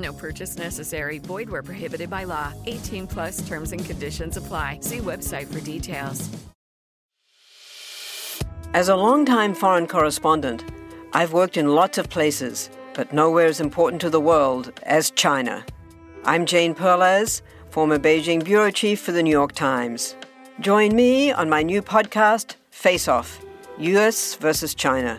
No purchase necessary. Void where prohibited by law. 18 plus terms and conditions apply. See website for details. As a longtime foreign correspondent, I've worked in lots of places, but nowhere as important to the world as China. I'm Jane Perlez, former Beijing bureau chief for the New York Times. Join me on my new podcast, Face Off US versus China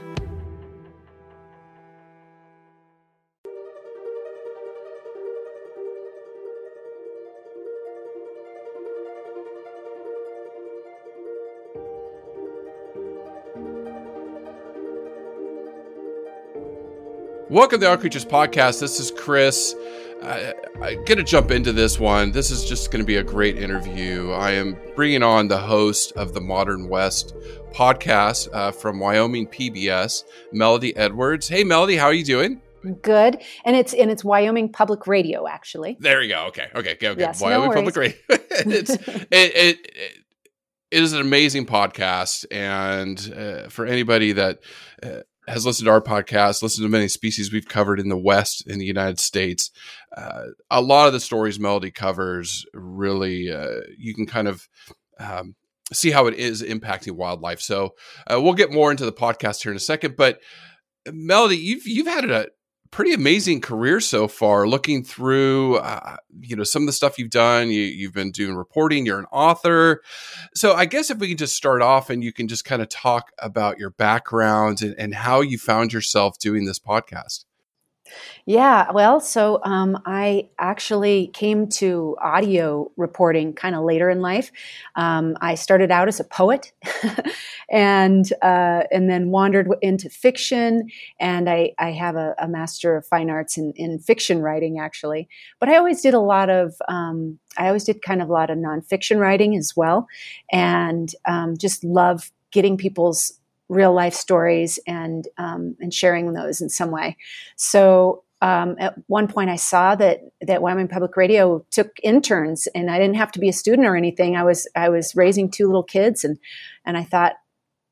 Welcome to Our Creatures Podcast. This is Chris. I, I'm going to jump into this one. This is just going to be a great interview. I am bringing on the host of the Modern West podcast uh, from Wyoming PBS, Melodie Edwards. Hey, Melodie, how are you doing? Good, and it's and it's Wyoming Public Radio, actually. There you go. Okay, okay, okay. okay. Yes, Wyoming no Public Radio. it's it, it, it it is an amazing podcast, and uh, for anybody that uh, has listened to our podcast, listened to many species we've covered in the West in the United States, uh, a lot of the stories Melodie covers really uh, you can kind of um, see how it is impacting wildlife. So uh, we'll get more into the podcast here in a second. But Melodie, you've you've had a pretty amazing career so far. Looking through, uh, you know, some of the stuff you've done. You, you've been doing reporting. You're an author. So I guess if we can just start off and you can just kind of talk about your background and, and how you found yourself doing this podcast. Yeah, well, so um, I actually came to audio reporting kind of later in life. Um, I started out as a poet, and uh, and then wandered into fiction. And I, I have a, a master of fine arts in, in fiction writing, actually. But I always did a lot of um, I always did kind of a lot of nonfiction writing as well, and um, just love getting people's real life stories and um, and sharing those in some way. So um, at one point, I saw that that Wyoming Public Radio took interns, and I didn't have to be a student or anything. I was I was raising two little kids, and and I thought,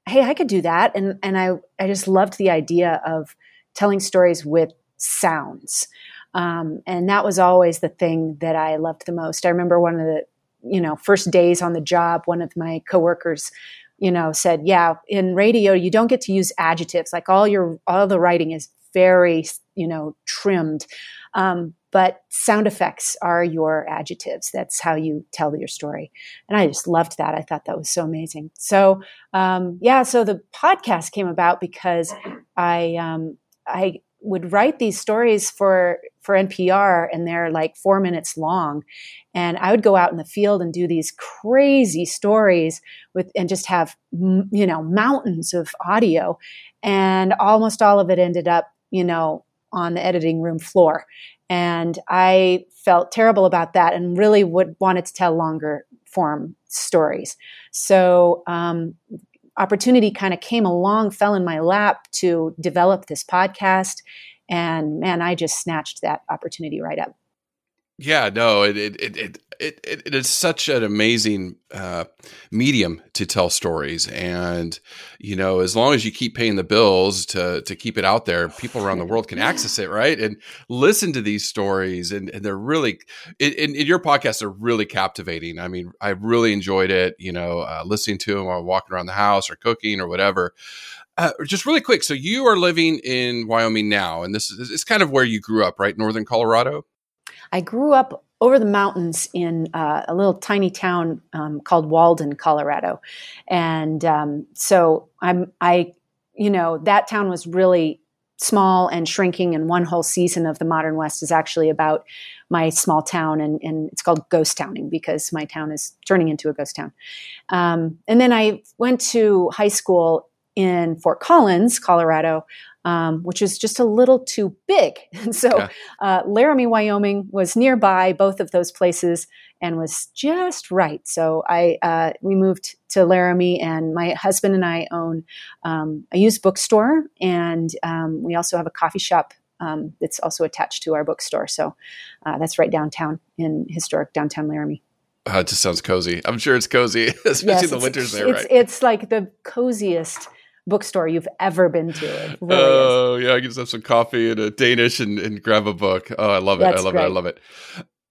hey, I could do that, and and I I just loved the idea of telling stories with sounds. Um, and that was always the thing that I loved the most. I remember one of the you know first days on the job, one of my coworkers you know said yeah in radio you don't get to use adjectives like all your all the writing is very you know trimmed um, but sound effects are your adjectives. That's how you tell your story. And i just loved that. I thought that was so amazing. So um, yeah so the podcast came about because i um, i would write these stories for for NPR and they're like 4 minutes long. And I would go out in the field and do these crazy stories with and just have you know mountains of audio. And almost all of it ended up you know on the editing room floor. And I felt terrible about that and really would wanted to tell longer form stories. So um, opportunity kind of came along, fell in my lap to develop this podcast. And man, I just snatched that opportunity right up. Yeah, no, it it it it, it is such an amazing uh, medium to tell stories, and you know, as long as you keep paying the bills to to keep it out there, people around the world can access it, right, and listen to these stories, and, and they're really, in, in, your podcast, are really captivating. I mean, I really enjoyed it. You know, uh, listening to them while walking around the house or cooking or whatever. Uh, just really quick, so you are living in Wyoming now, and this is it's kind of where you grew up, right? Northern Colorado. I grew up over the mountains in uh, a little tiny town um, called Walden, Colorado, and um, so I'm I, you know, that town was really small and shrinking. And one whole season of the Modern West is actually about my small town, and, and it's called ghost towning because my town is turning into a ghost town. Um, and then I went to high school in Fort Collins, Colorado, um, which is just a little too big. And so Okay. uh, Laramie, Wyoming was nearby both of those places and was just right. So I uh, we moved to Laramie, and my husband and I own um, a used bookstore, and um, we also have a coffee shop um, that's also attached to our bookstore. So uh, that's right downtown in historic downtown Laramie. Uh, it just sounds cozy. I'm sure it's cozy, especially in the winters there, it's, right? It's like the coziest bookstore you've ever been to. Really is. Oh yeah, I can just have some coffee and a Danish and, and grab a book. Oh, I love it. That's I love it. I love it.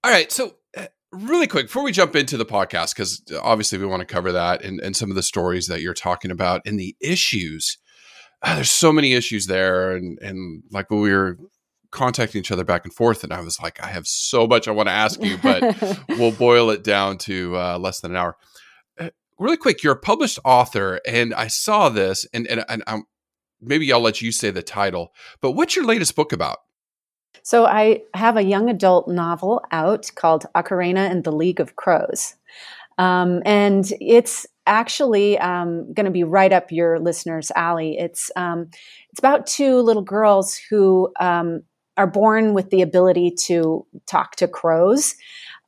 All right, so uh, really quick before we jump into the podcast, because obviously we want to cover that and, and some of the stories that you're talking about and the issues. Ah, there's so many issues there, and and like when we were contacting each other back and forth, and I was like, I have so much I want to ask you, but we'll boil it down to uh, less than an hour. Really quick, you're a published author, and I saw this, and and, and um, maybe I'll let you say the title. But what's your latest book about? So I have a young adult novel out called Akorena and the League of Crows. Um, and it's actually um, going to be right up your listener's alley. It's um, it's about two little girls who um, are born with the ability to talk to crows,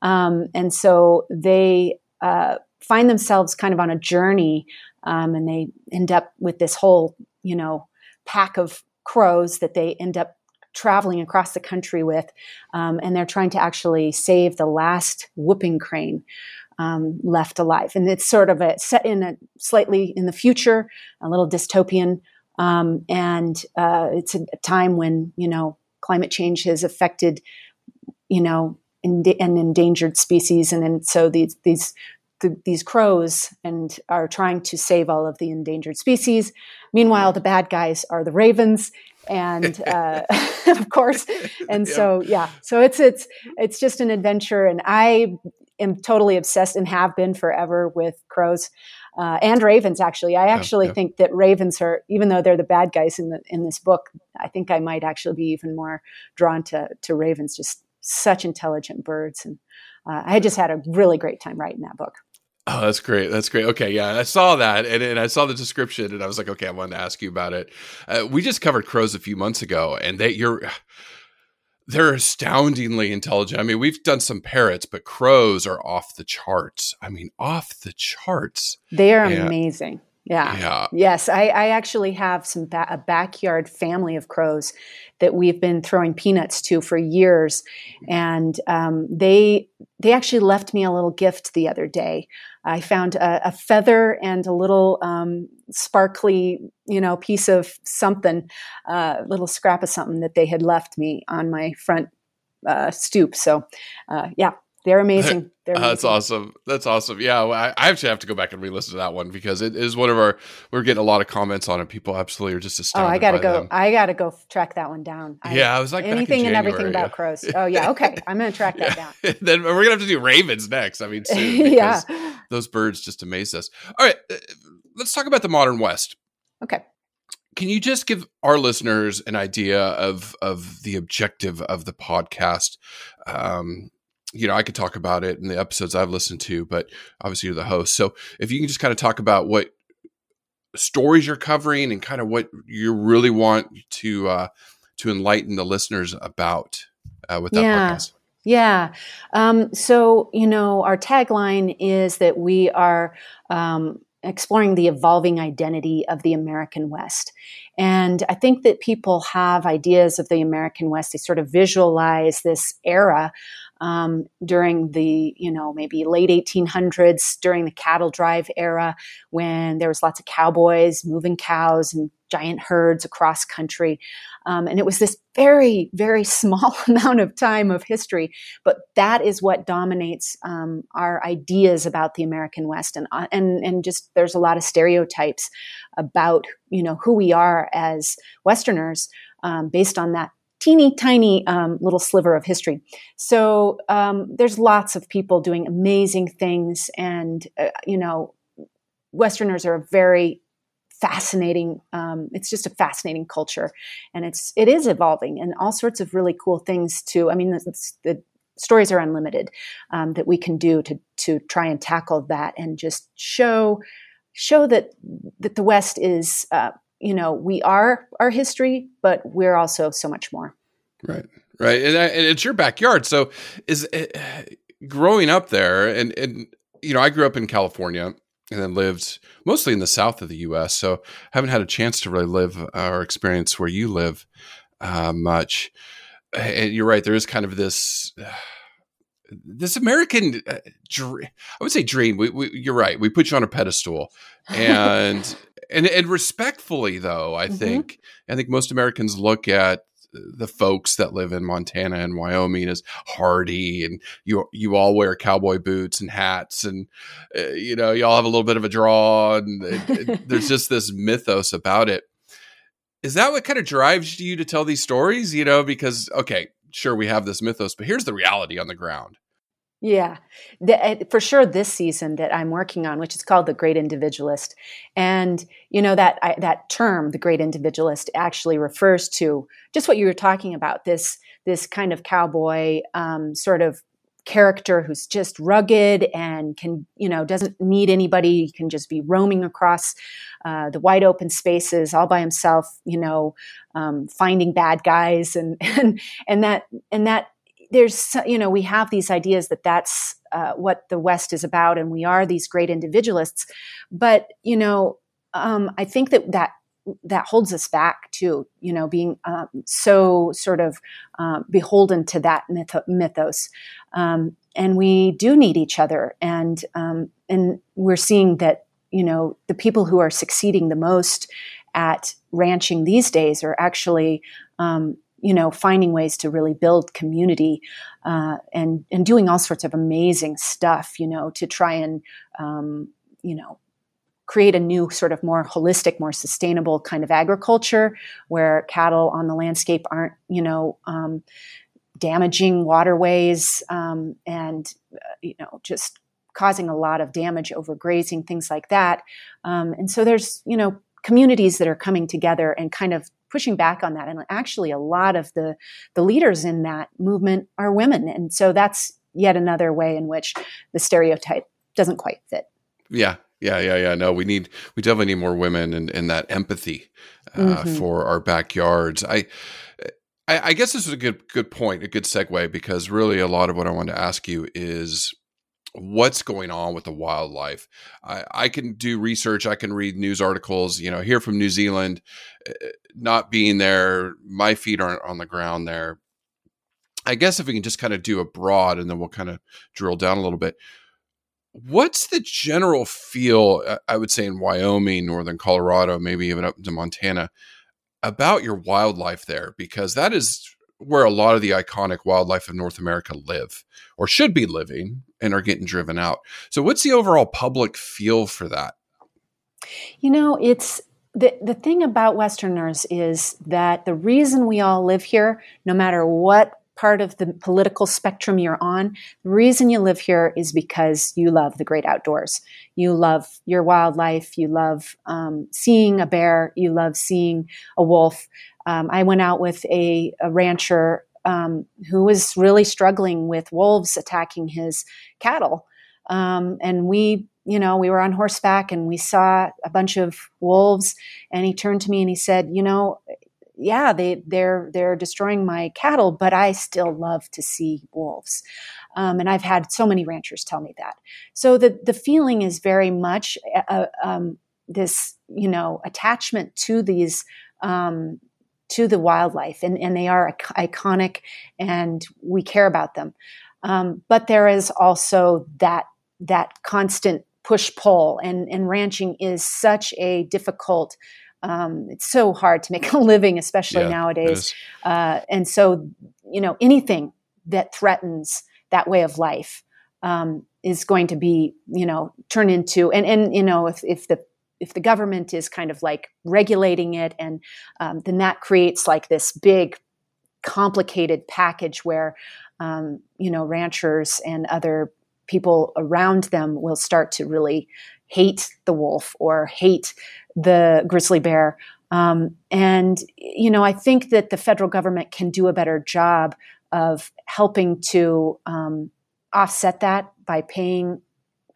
um, and so they uh, find themselves kind of on a journey, um, and they end up with this whole you know pack of crows that they end up traveling across the country with, um, and they're trying to actually save the last whooping crane um, left alive. And it's sort of a set in a slightly in the future, a little dystopian, um, and uh, it's a time when you know climate change has affected you know en- an endangered species, and then so these these the, these crows and are trying to save all of the endangered species. Meanwhile, the bad guys are the ravens, and uh, of course, and Yeah. so yeah, so it's it's it's just an adventure, and I am totally obsessed and have been forever with crows. Uh, and ravens, actually, I actually yeah. think that ravens are, even though they're the bad guys in the in this book, I think I might actually be even more drawn to to ravens. Just such intelligent birds, and uh, I just had a really great time writing that book. Oh, that's great. That's great. Okay, yeah, I saw that, and, and I saw the description, and I was like, okay, I wanted to ask you about it. Uh, we just covered crows a few months ago, and they you're they're astoundingly intelligent. I mean, we've done some parrots, but crows are off the charts. I mean, off the charts. They are Yeah. amazing. Yeah. Yeah. Yes, I, I actually have some ba- a backyard family of crows that we've been throwing peanuts to for years, and um, they they actually left me a little gift the other day. I found a, a feather and a little um, sparkly, you know, piece of something, a uh, little scrap of something that they had left me on my front uh, stoop. So, uh, yeah, they're amazing. They're Uh, that's awesome. That's awesome. Yeah, well, I, I actually have to go back and re-listen to that one because it is one of our. We're getting a lot of comments on it. People absolutely are just Oh. I gotta go. them. I gotta go track that one down. I- yeah, I was like anything and everything January, about crows. Oh yeah, okay. I'm gonna track that down. Then we're gonna have to do ravens next. I mean, soon yeah. those birds just amaze us. All right, uh, let's talk about the modern West. Okay. Can you just give our listeners an idea of of the objective of the podcast? Um, you know, I could talk about it in the episodes I've listened to, but obviously you're the host. So if you can just kind of talk about what stories you're covering and kind of what you really want to uh, to enlighten the listeners about uh, with that Yeah. podcast. Yeah. Um, so, you know, our tagline is that we are um, exploring the evolving identity of the American West. And I think that people have ideas of the American West. They sort of visualize this era um, during the, you know, maybe late 1800s, during the cattle drive era, when there was lots of cowboys moving cows and giant herds across country. Um, and it was this very, very small amount of time of history, but that is what dominates um, our ideas about the American West, and uh, and and just there's a lot of stereotypes about you know who we are as Westerners um, based on that teeny tiny um, little sliver of history. So um, there's lots of people doing amazing things, and uh, you know, Westerners are a very fascinating um, it's just a fascinating culture and it's it is evolving and all sorts of really cool things too i mean the, the stories are unlimited um, that we can do to to try and tackle that and just show show that that the West is, uh, you know, we are our history, but we're also so much more. Right, right, and, and it's your backyard. So, is it, growing up there, and and you know, I grew up in California and then lived mostly in the south of the U.S. So, haven't had a chance to really live or experience where you live uh, much. And you're right, there is kind of this. Uh, this American, uh, dream, I would say dream. We, we, you're right. We put you on a pedestal, and and and respectfully though, I mm-hmm. think I think most Americans look at the folks that live in Montana and Wyoming as hardy, and you you all wear cowboy boots and hats, and uh, you know you all have a little bit of a draw, and it, it, there's just this mythos about it. Is that what kind of drives you to tell these stories? You know, because okay, sure we have this mythos, but here's the reality on the ground. Yeah, the, for sure. This season that I'm working on, which is called the Great Individualist, and you know that I, that term, the Great Individualist, actually refers to just what you were talking about. This this kind of cowboy um, sort of character who's just rugged and can you know doesn't need anybody can just be roaming across uh, the wide open spaces all by himself you know um, finding bad guys and and and that and that there's you know we have these ideas that that's uh, what the west is about and we are these great individualists. But you know um, i think that that that holds us back too you know being um, so sort of uh, beholden to that myth- mythos. Um, and we do need each other and um, and we're seeing that you know the people who are succeeding the most at ranching these days are actually um, you know, finding ways to really build community uh, and and doing all sorts of amazing stuff, you know, to try and um, you know create a new sort of more holistic, more sustainable kind of agriculture where cattle on the landscape aren't, you know, um, damaging waterways um, and uh, you know just causing a lot of damage over grazing, things like that. Um, and so there's you know communities that are coming together and kind of pushing back on that. And actually, a lot of the the leaders in that movement are women, and so that's yet another way in which the stereotype doesn't quite fit. Yeah, yeah, yeah, yeah. No, we need we definitely need more women and, and that empathy uh, mm-hmm. for our backyards. I, I, I guess this is a good good point, a good segue because really a lot of what I wanted to ask you is what's going on with the wildlife. I, I, can do research, I can read news articles, you know, here from New Zealand, uh, not being there, my feet aren't on the ground there. I guess if we can just kind of do a broad and then we'll kind of drill down a little bit. What's the general feel, I would say, in Wyoming, northern Colorado, maybe even up to Montana, about your wildlife there? Because that is where a lot of the iconic wildlife of North America live or should be living and are getting driven out. So, what's the overall public feel for that? You know, it's the, the thing about Westerners is that the reason we all live here, no matter what part of the political spectrum you're on, the reason you live here is because you love the great outdoors. You love your wildlife. You love um, seeing a bear. You love seeing a wolf. Um, I went out with a, a rancher um, who was really struggling with wolves attacking his cattle. Um, and we, you know, we were on horseback and we saw a bunch of wolves. And he turned to me and he said, "You know, yeah, they they're they're destroying my cattle, but I still love to see wolves." Um, and I've had so many ranchers tell me that. So the the feeling is very much uh, um, this, you know, attachment to these um, to the wildlife, and, and they are iconic, and we care about them. Um, but there is also that that constant push pull, and and ranching is such a difficult. Um, it's so hard to make a living, especially yeah, nowadays. Uh, and so, you know, anything that threatens that way of life um, is going to be, you know, turn into and and you know if if the if the government is kind of like regulating it, and um, then that creates like this big, complicated package where um, you know ranchers and other people around them will start to really hate the wolf or hate the grizzly bear. Um, and you know, I think that the federal government can do a better job of helping to um, offset that by paying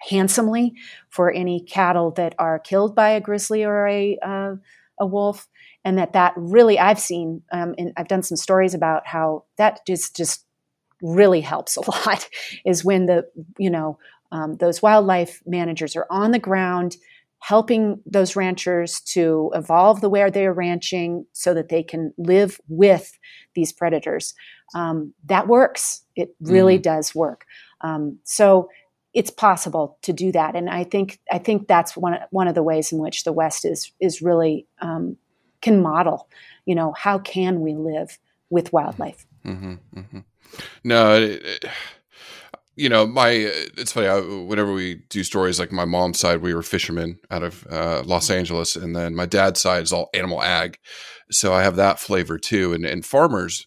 handsomely for any cattle that are killed by a grizzly or a uh, a wolf, and that that really I've seen um, and I've done some stories about how that just just really helps a lot is when the you know um, those wildlife managers are on the ground helping those ranchers to evolve the way they're ranching so that they can live with these predators. Um, that works. It really mm. does work. Um, so it's possible to do that, and I think I think that's one one of the ways in which the West is is really um, can model. You know, how can we live with wildlife? Mm-hmm, mm-hmm. No. It, it you know, my it's funny. I, whenever we do stories, like my mom's side, we were fishermen out of uh, Los Angeles, and then my dad's side is all animal ag, so I have that flavor too. And and farmers,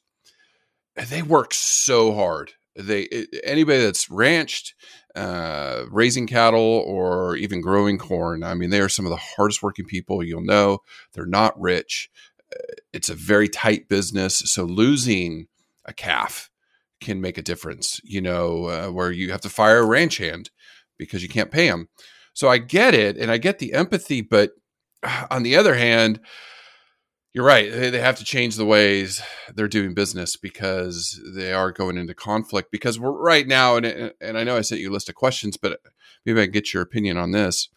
they work so hard. They anybody that's ranched, uh, raising cattle, or even growing corn. I mean, they are some of the hardest working people you'll know. They're not rich. It's a very tight business. So losing a calf can make a difference, you know, uh, where you have to fire a ranch hand because you can't pay them. So I get it and I get the empathy, but on the other hand, you're right. They have to change the ways they're doing business because they are going into conflict. Because we're right now, and and I know I sent you a list of questions, but maybe I can get your opinion on this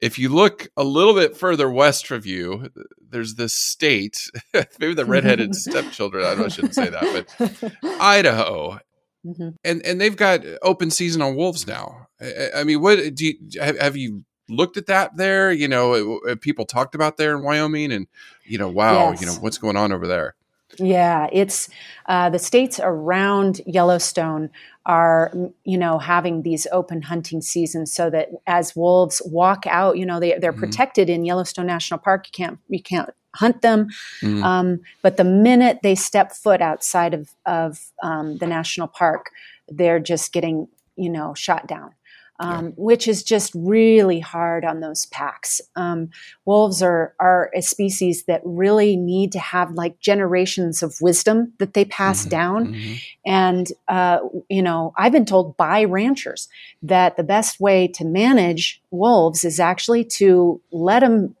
if you look a little bit further west of you, there's this state, maybe the redheaded stepchildren. I, I shouldn't say that, but Idaho, mm-hmm. and and they've got open season on wolves now. I, I mean, what do you have, have, you looked at that there? You know, people talked about there in Wyoming, and you know, wow, yes. you know, what's going on over there? Yeah, it's uh, the states around Yellowstone are, you know, having these open hunting seasons so that as wolves walk out, you know, they, they're mm-hmm. protected in Yellowstone National Park. You can't you can't hunt them, mm-hmm. um, but the minute they step foot outside of of um, the national park, they're just getting you know shot down um, yeah. which is just really hard on those packs. Um, wolves are are a species that really need to have like generations of wisdom that they pass mm-hmm. down, mm-hmm. and uh, you know I've been told by ranchers that the best way to manage wolves is actually to let them,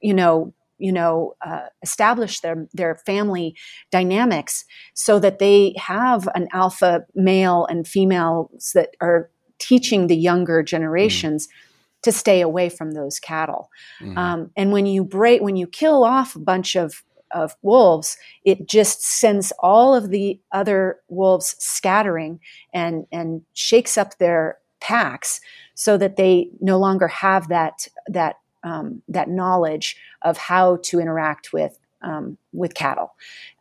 you know, you know uh, establish their their family dynamics so that they have an alpha male and females that are teaching the younger generations mm. to stay away from those cattle. Mm. Um, and when you break, when you kill off a bunch of of wolves, it just sends all of the other wolves scattering and and shakes up their packs so that they no longer have that that um, that knowledge of how to interact with um, with cattle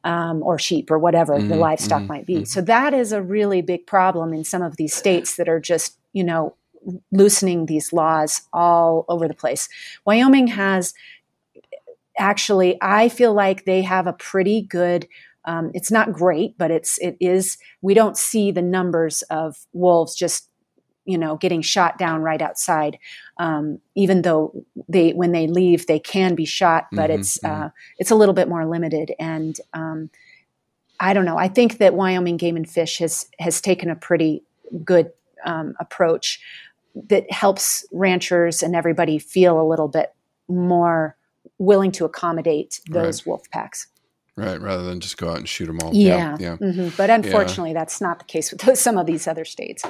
um, or sheep or whatever mm-hmm, the livestock mm-hmm, might be. Mm-hmm. So that is a really big problem in some of these states that are just you know loosening these laws all over the place. Wyoming has actually, I feel like they have a pretty good. Um, it's not great, but it's it is. We don't see the numbers of wolves just you know getting shot down right outside um, even though they when they leave they can be shot but mm-hmm, it's mm-hmm. Uh, it's a little bit more limited and um, i don't know i think that wyoming game and fish has has taken a pretty good um, approach that helps ranchers and everybody feel a little bit more willing to accommodate those right. wolf packs Right, rather than just go out and shoot them all. Yeah, yeah. yeah. Mm-hmm. But unfortunately, yeah. that's not the case with those, some of these other states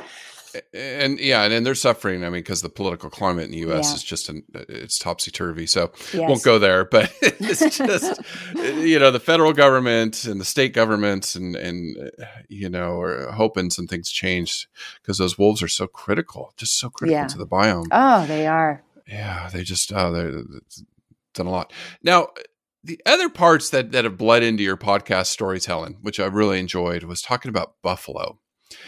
and yeah, and, and they're suffering. I mean, because the political climate in the U.S. Yeah. is just an, uh, it's topsy turvy. So yes. won't go there. But it's just uh, you know the federal government and the state governments and and uh, you know are hoping some things change because those wolves are so critical, just so critical yeah. to the biome. Oh, they are. Yeah, they just oh they're done a lot now the other parts that that have bled into your podcast storytelling, which I really enjoyed, was talking about buffalo.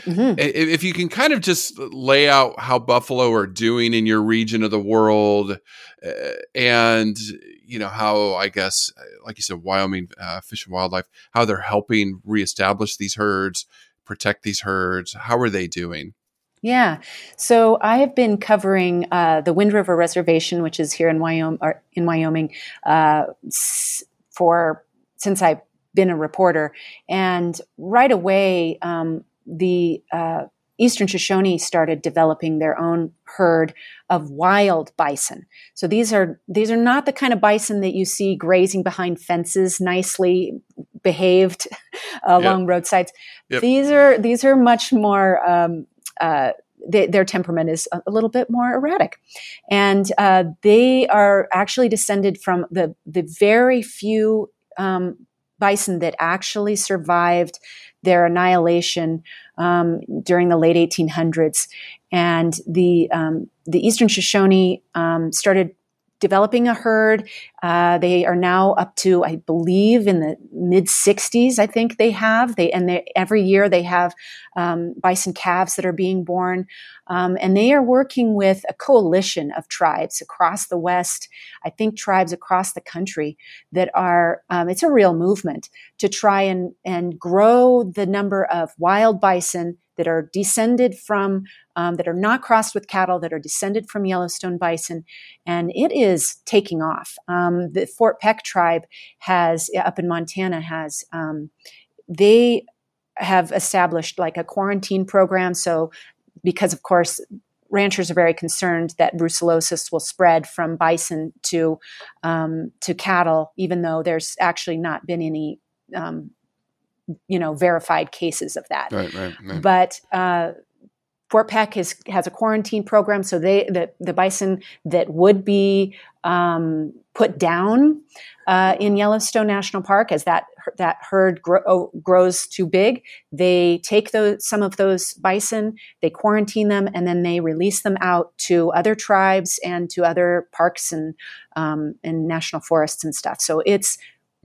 Mm-hmm. If you can kind of just lay out how buffalo are doing in your region of the world, uh, and you know how I guess, like you said, Wyoming uh, Fish and Wildlife, how they're helping reestablish these herds, protect these herds. How are they doing? Yeah, so I have been covering uh, the Wind River Reservation, which is here in Wyoming, in Wyoming, uh, for since I've been a reporter, and right away. Um, the uh, Eastern Shoshone started developing their own herd of wild bison. So these are these are not the kind of bison that you see grazing behind fences, nicely behaved along yep. roadsides. Yep. These are these are much more. Um, uh, they, their temperament is a, a, little bit more erratic, and uh, they are actually descended from the the very few um, bison that actually survived their annihilation um, during the late 1800s. And the um, the Eastern Shoshone um, started developing a herd. Uh, they are now up to, I believe, in the mid 60s. I think they have. They and they, every year they have um, bison calves that are being born, um, and they are working with a coalition of tribes across the West. I think tribes across the country that are. Um, it's a real movement to try and and grow the number of wild bison that are descended from, um, that are not crossed with cattle, that are descended from Yellowstone bison. And it is taking off. Um, the Fort Peck tribe has, up in Montana, has, um, they have established like a quarantine program. So, because of course, ranchers are very concerned that brucellosis will spread from bison to um, to cattle, even though there's actually not been any um, you know verified cases of that. Right, right, right. But uh, Fort Peck has has a quarantine program, so they the the bison that would be um, put down uh, in Yellowstone National Park as that that herd oh, grows too big, they take those some of those bison, they quarantine them, and then they release them out to other tribes and to other parks and um, and national forests and stuff. So it's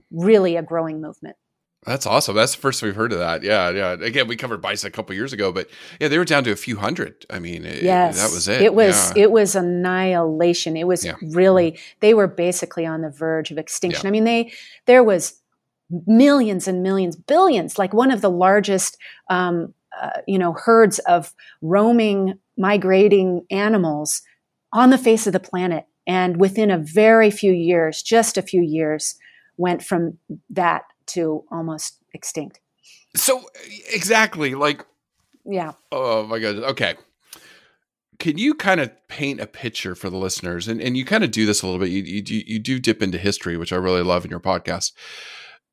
really a growing movement. That's awesome. That's the first we've heard of that. Yeah, yeah. Again, we covered bison a couple years ago, but yeah, they were down to a few hundred. I mean, yes, it, that was it. It was yeah. it was annihilation. It was yeah. really they were basically on the verge of extinction. Yeah. I mean, they there was millions and millions, billions, like one of the largest, um, uh, you know, herds of roaming, migrating animals on the face of the planet, and within a very few years, just a few years, went from that to almost extinct. So exactly like yeah. Oh my god. Okay. Can you kind of paint a picture for the listeners? And and you kind of do this a little bit. You you you do dip into history, which I really love in your podcast.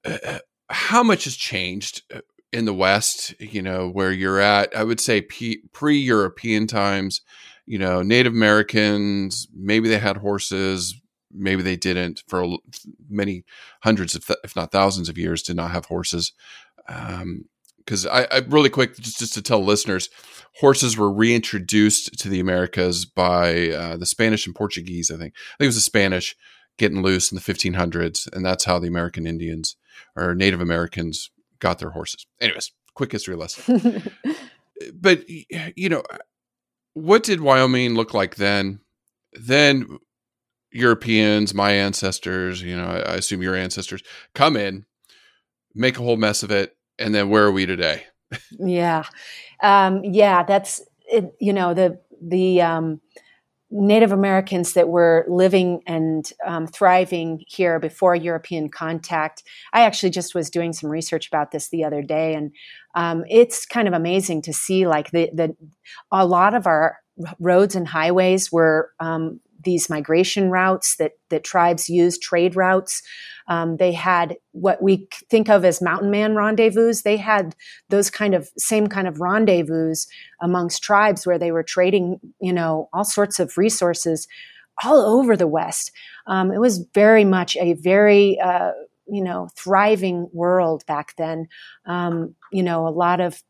Uh, uh how much has changed uh, in the West? You know where you're at. I would say pre European times. You know, Native Americans maybe they had horses, maybe they didn't for many hundreds of th- if not thousands of years did not have horses. Because um, I, I, really quick just, just to tell listeners horses were reintroduced to the americas by uh, the spanish and portuguese i think. I think it was the spanish getting loose in the 1500s and that's how the american indians or native americans got their horses. Anyways quick history lesson. But you know what did wyoming look like then? Then Europeans, my ancestors, you know, I, assume your ancestors, come in, make a whole mess of it, and then where are we today? yeah, um, yeah, that's it, you know the the um, Native Americans that were living and um, thriving here before European contact. I actually just was doing some research about this the other day, and um, it's kind of amazing to see like the the a lot of our roads and highways were um, these migration routes that that tribes used, trade routes. Um, they had what we think of as mountain man rendezvous. They had those kind of same kind of rendezvous amongst tribes where they were trading, you know, all sorts of resources all over the West. Um, it was very much a very uh, you know thriving world back then. Um, you know, a lot of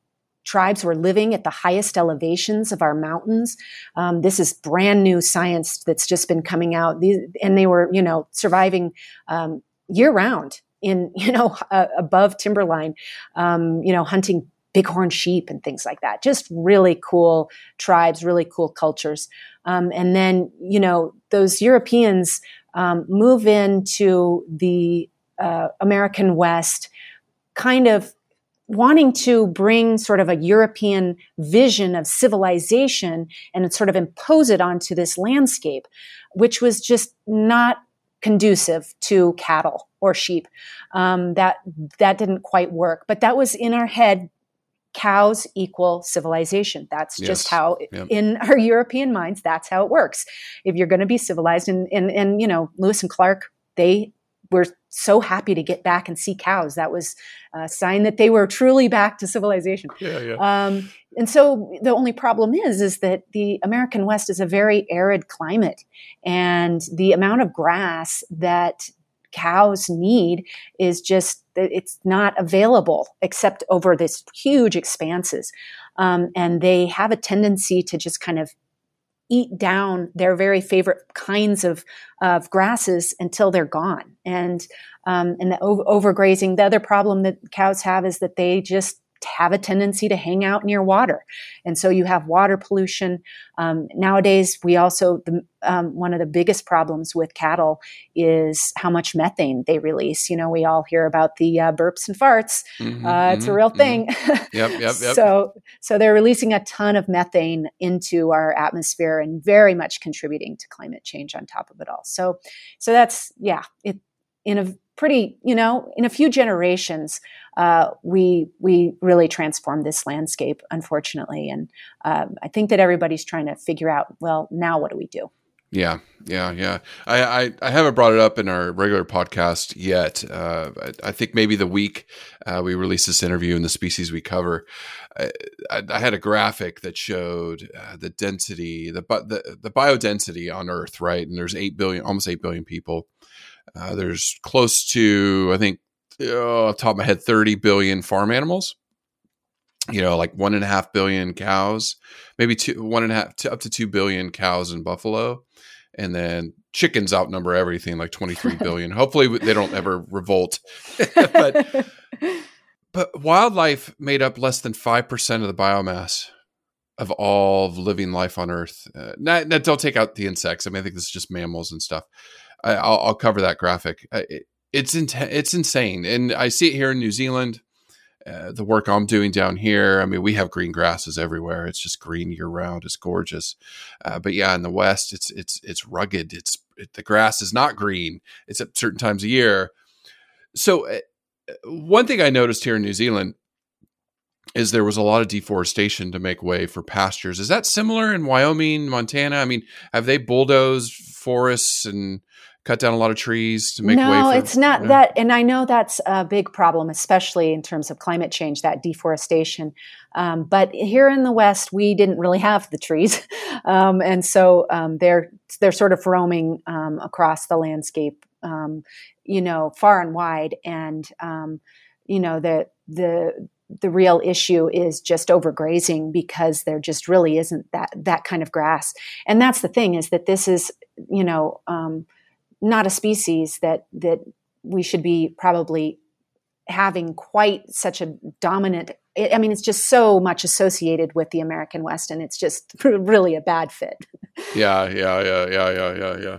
tribes were living at the highest elevations of our mountains. Um, this is brand new science that's just been coming out, These, and they were, you know, surviving um, year round in, you know, uh, above timberline, um, you know, hunting bighorn sheep and things like that. Just really cool tribes, really cool cultures. Um, and then, you know, those Europeans um, move into the uh, American West kind of wanting to bring sort of a European vision of civilization and sort of impose it onto this landscape, which was just not conducive to cattle or sheep. Um, that that didn't quite work, but that was in our head cows equal civilization. That's Yes. just how, Yep. in our European minds, that's how it works. If you're going to be civilized, and, and and you know, Lewis and Clark, they were so happy to get back and see cows. That was a sign that they were truly back to civilization. Yeah, yeah. Um, and so the only problem is, is that the American West is a very arid climate, and the amount of grass that cows need is just it's not available except over this huge expanses, um, and they have a tendency to just kind of eat down their very favorite kinds of of grasses until they're gone, and um, and the over- overgrazing. The other problem that cows have is that they just have a tendency to hang out near water, and so you have water pollution. Um, nowadays, we also the, um, one of the biggest problems with cattle is how much methane they release. You know, we all hear about the uh, burps and farts. Mhm, Uh, it's a mhm, real mhm. thing. Yep, yep, yep. So, so they're releasing a ton of methane into our atmosphere and very much contributing to climate change on top of it all. So, so that's yeah, it in a pretty you know in a few generations uh, we we really transformed this landscape unfortunately and um, i think that everybody's trying to figure out well now what do we do Yeah, yeah, yeah. I, I, I haven't brought it up in our regular podcast yet. Uh, I, I think maybe the week uh, we released this interview and the species we cover, I, I, had a graphic that showed uh, the density, the, the the biodensity on Earth, right? And there's eight billion, almost eight billion people. Uh, there's close to, I think, oh, top of my head, thirty billion farm animals. You know, like one and a half billion cows, maybe two, one and a half, to, up to two billion cows in buffalo. And then chickens outnumber everything like 23 billion. Hopefully they don't ever revolt. But but wildlife made up less than 5% of the biomass of all living life on earth. Uh, not, not- don't take out the insects. I mean i think this is just mammals and stuff I, I'll, I'll cover that graphic it, it's inten- it's insane and i see it here in new zealand uh, the work I'm doing down here, I mean, we have green grasses everywhere. It's just green year round. It's gorgeous. Uh, but yeah, in the West, it's it's it's rugged. It's it, the grass is not green. It's at certain times of year. So uh, one thing I noticed here in New Zealand is there was a lot of deforestation to make way for pastures. Is that similar in Wyoming, Montana? I mean, have they bulldozed forests and cut down a lot of trees to make no, way for No, it's not Yeah. that. And I know that's a big problem, especially in terms of climate change, that deforestation. Um, but here in the West, we didn't really have the trees, um, and so um, they're they're sort of roaming um, across the landscape, um, you know, far and wide. And um, you know, the the the real issue is just overgrazing because there just really isn't that that kind of grass. And that's the thing is that this is, you know. Um, not a species that that we should be probably having quite such a dominant I mean it's just so much associated with the American West and it's just really a bad fit. Yeah, yeah, yeah, yeah, yeah, yeah, yeah.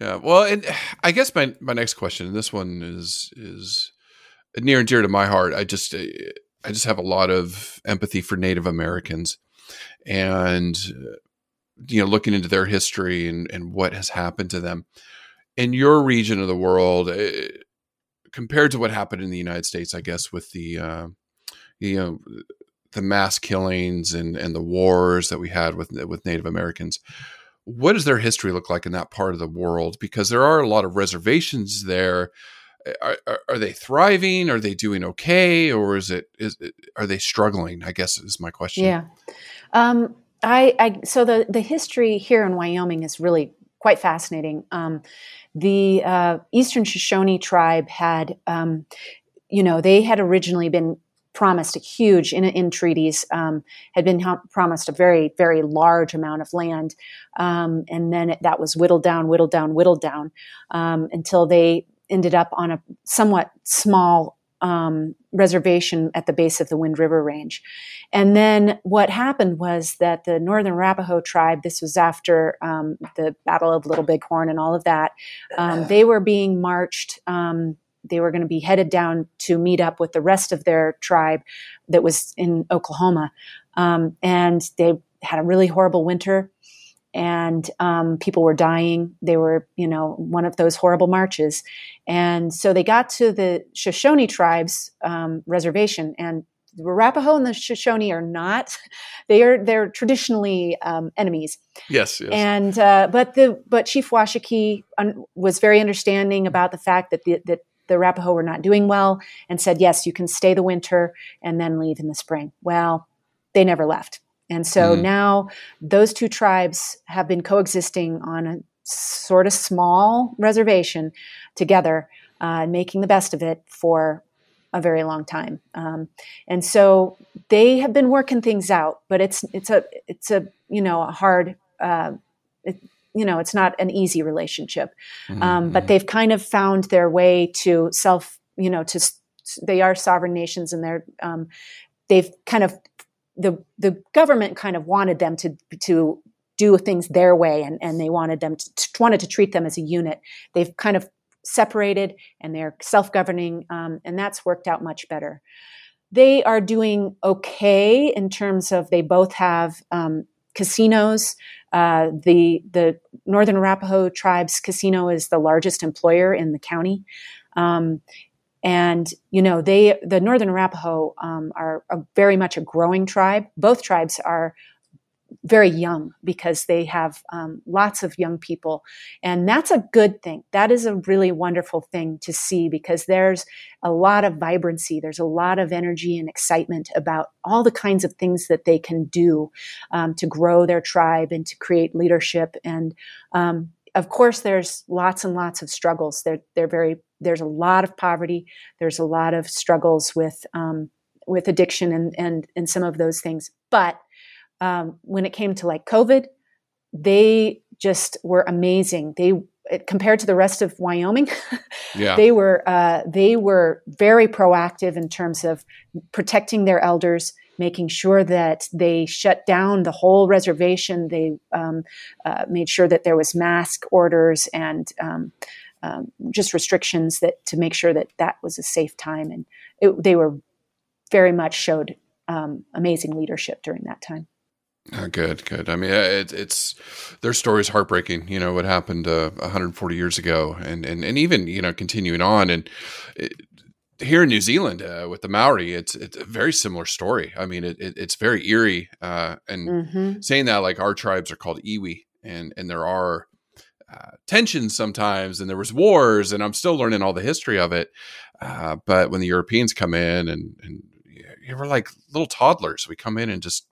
Yeah. Well, and I guess my my next question, and this one is is near and dear to my heart. I just uh, I just have a lot of empathy for Native Americans, and uh, you know, looking into their history and and what has happened to them in your region of the world, uh, compared to what happened in the United States. I guess with the uh, you know the mass killings and and the wars that we had with with Native Americans what does their history look like in that part of the world? Because there are a lot of reservations there. Are, are, are they thriving? Are they doing okay, or is it is it, are they struggling? I guess is my question. Yeah. Um, I, I so the the history here in Wyoming is really quite fascinating. Um, the uh, Eastern Shoshone tribe had, um, you know, they had originally been promised a huge in, in treaties um, had been ho- promised a very very large amount of land um, and then it, that was whittled down whittled down whittled down um, until they ended up on a somewhat small um, reservation at the base of the Wind River Range. And then what happened was that the Northern Arapaho tribe, this was after um, the Battle of Little Bighorn and all of that, um, they were being marched. They were going to be headed down to meet up with the rest of their tribe that was in Oklahoma. Um, and they had a really horrible winter and um, people were dying. They were, you know, one of those horrible marches. And so they got to the Shoshone tribes um, reservation, and the Arapaho and the Shoshone are not. They are they're traditionally um, enemies. Yes, yes. And uh, but the but Chief Washakie un- was very understanding about the fact that the that the Arapaho were not doing well, and said, yes, you can stay the winter and then leave in the spring. Well, they never left. And so mm. now those two tribes have been coexisting on a sort of small reservation together, uh, making the best of it for a very long time. Um, and so they have been working things out, but it's it's a it's a you know a hard uh, it, you know it's not an easy relationship. Um, mm-hmm. But they've kind of found their way to self you know to they are sovereign nations and they're um, they've kind of the the government kind of wanted them to to do things their way and, and they wanted them to, to wanted to treat them as a unit they've kind of separated and they're self-governing um, and that's worked out much better they are doing okay in terms of they both have um, casinos. Uh, the the northern arapaho tribes casino is the largest employer in the county. Um, and you know they the northern arapaho um, are a, very much a growing tribe. Both tribes are very young because they have um, lots of young people. And that's a good thing. That is a really wonderful thing to see because there's a lot of vibrancy. There's a lot of energy and excitement about all the kinds of things that they can do um, to grow their tribe and to create leadership. And um, of course there's lots and lots of struggles. They're, they're very there's a lot of poverty. There's a lot of struggles with um, with addiction and and and some of those things. But um, when it came to like COVID, they just were amazing. They compared to the rest of Wyoming, yeah. they were uh, they were very proactive in terms of protecting their elders, making sure that they shut down the whole reservation. They um, uh, made sure that there was mask orders and um, um, just restrictions that to make sure that that was a safe time. And it, they were very much showed um, amazing leadership during that time. Uh, good, good. I mean, it, it's their story is heartbreaking. You know what happened uh, 140 years ago, and and and even you know continuing on, and it, here in New Zealand uh, with the Maori, it's it's a very similar story. I mean, it, it it's very eerie. Uh, and mm-hmm. saying that, like our tribes are called iwi, and and there are uh, tensions sometimes, and there was wars, and I'm still learning all the history of it. Uh, but when the Europeans come in, and and you were like little toddlers, we come in and just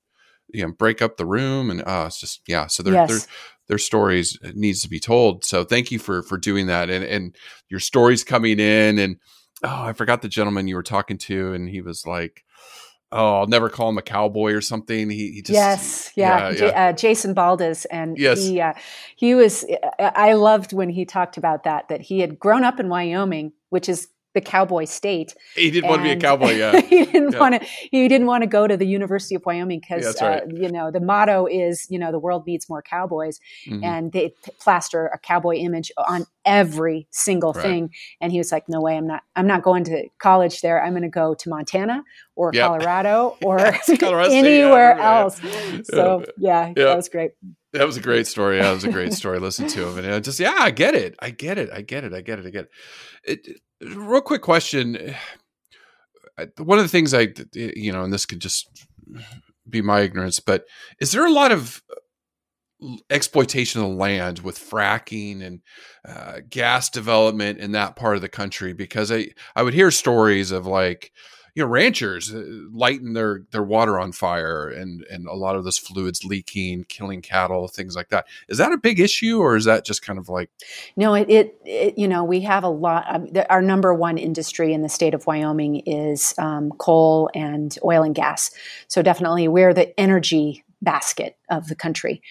you know break up the room, and uh, it's just yeah. So their yes. their stories needs to be told. So thank you for for doing that, and and your stories coming in, and oh, I forgot the gentleman you were talking to, and he was like oh, I'll never call him a cowboy or something. He, he just yes, yeah, yeah, J- Uh, Jason Baldes, and yes. he uh, he was. I loved when he talked about that that he had grown up in Wyoming, which is the cowboy state. He didn't want to be a cowboy. Yeah, he didn't yeah. want to. He didn't want to go to the University of Wyoming because yeah, right. uh, you know the motto is you know the world needs more cowboys, mm-hmm. and they plaster a cowboy image on every single right. thing. And he was like, "No way, I'm not. I'm not going to college there. I'm going to go to Montana or yep. Colorado or anywhere yeah, else." So yeah, that was great. That was a great story. Yeah, That was a great story. Listen to him, and I just yeah, I get it. I get it. I get it. I get it. I get it. it real quick question. One of the things I, you know, and this could just be my ignorance, but is there a lot of uh, exploitation of the land with fracking and uh, gas development in that part of the country? Because I, I would hear stories of like, you know ranchers uh, lighting their their water on fire and and a lot of those fluids leaking killing cattle things like that. Is that a big issue or is that just kind of like no it, it, it you know we have a lot um, the, our number one industry in the state of wyoming is um, coal and oil and gas. So definitely we're the energy basket of the country.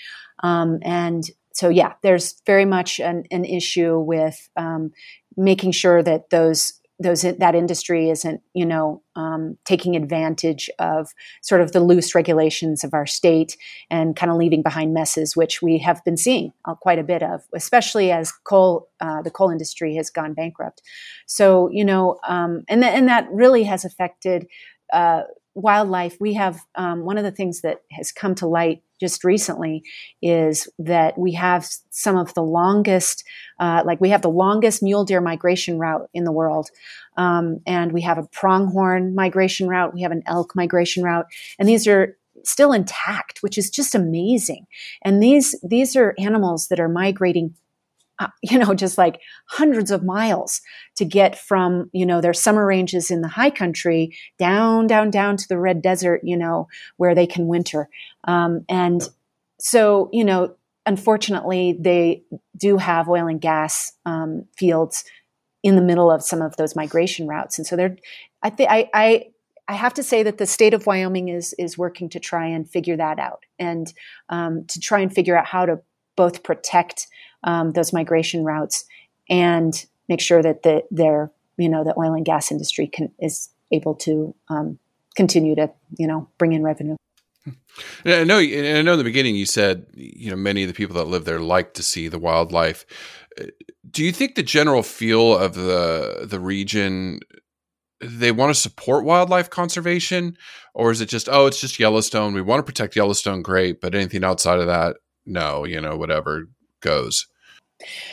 Um, and so yeah there's very much an, an issue with um, making sure that those those that industry isn't you know um, taking advantage of sort of the loose regulations of our state and kind of leaving behind messes, which we have been seeing uh, quite a bit of, especially as coal uh, the coal industry has gone bankrupt. So you know, um, and th- and that really has affected. Uh, wildlife, we have um, one of the things that has come to light just recently is that we have some of the longest, uh, like we have the longest mule deer migration route in the world. Um, and we have a pronghorn migration route, we have an elk migration route, and these are still intact, which is just amazing. And these these are animals that are migrating you know, just like hundreds of miles to get from, you know, their summer ranges in the high country down, down, down to the red desert, you know, where they can winter. Um, and so, you know, unfortunately, they do have oil and gas um, fields in the middle of some of those migration routes. And so they're, I think, I, I, I have to say that the state of Wyoming is is working to try and figure that out, and um, to try and figure out how to both protect um, those migration routes and make sure that the, their you know the oil and gas industry can, is able to um, continue to you know bring in revenue. I know. I know. In the beginning, you said you know many of the people that live there like to see the wildlife. Do you think the general feel of the the region they want to support wildlife conservation, or is it just oh, it's just Yellowstone? We want to protect Yellowstone, great, but anything outside of that, no, you know, whatever goes.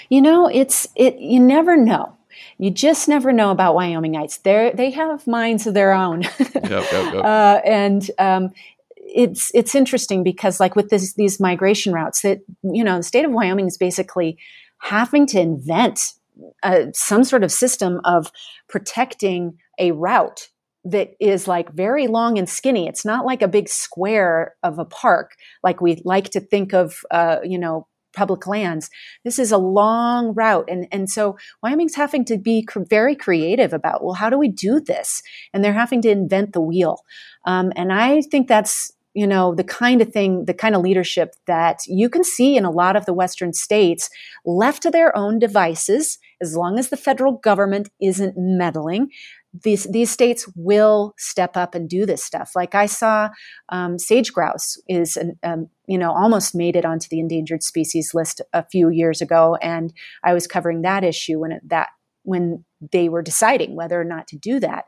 You know, it's it. You never know. You just never know about Wyomingites. They they have minds of their own, yep, yep, yep. Uh, and um, it's it's interesting because like with this, these migration routes, that you know the state of Wyoming is basically having to invent uh, some sort of system of protecting a route that is like very long and skinny. It's not like a big square of a park like we like to think of, uh, you know, public lands. This is a long route. And, and so Wyoming's having to be cr- very creative about, well, how do we do this? And they're having to invent the wheel. Um, and I think that's, you know, the kind of thing, the kind of leadership that you can see in a lot of the Western states left to their own devices, as long as the federal government isn't meddling, these these states will step up and do this stuff. Like I saw, um, sage grouse is an, um, you know almost made it onto the endangered species list a few years ago, and I was covering that issue when it, that when they were deciding whether or not to do that,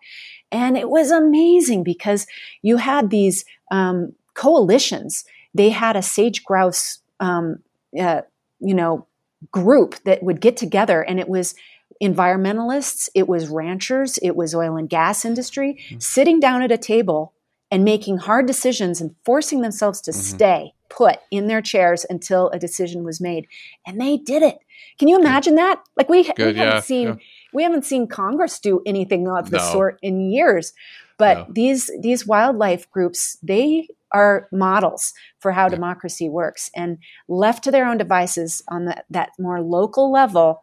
and it was amazing because you had these um, coalitions. They had a sage grouse, um, uh, you know, group that would get together, and it was environmentalists, it was ranchers, it was oil and gas industry mm-hmm. sitting down at a table and making hard decisions and forcing themselves to mm-hmm. stay put in their chairs until a decision was made. And they did it. Can you imagine Good. that? Like we, Good, we haven't yeah, seen yeah. we haven't seen Congress do anything of the no. sort in years. But no. these these wildlife groups, they are models for how yeah. democracy works. And left to their own devices on the, that more local level,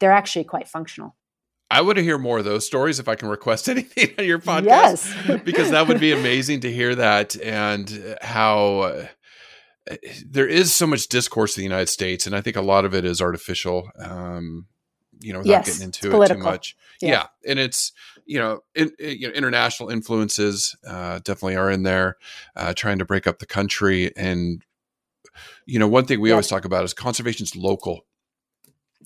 they're actually quite functional. I would to hear more of those stories if I can request anything on your podcast. Yes. because that would be amazing to hear that and how uh, there is so much discourse in the United States, and I think a lot of it is artificial. Um, you know, without yes, getting into it political. too much. Yeah. yeah. and it's you know, in, you know, international influences uh, definitely are in there, uh, trying to break up the country. And you know, one thing we always talk about is conservation's local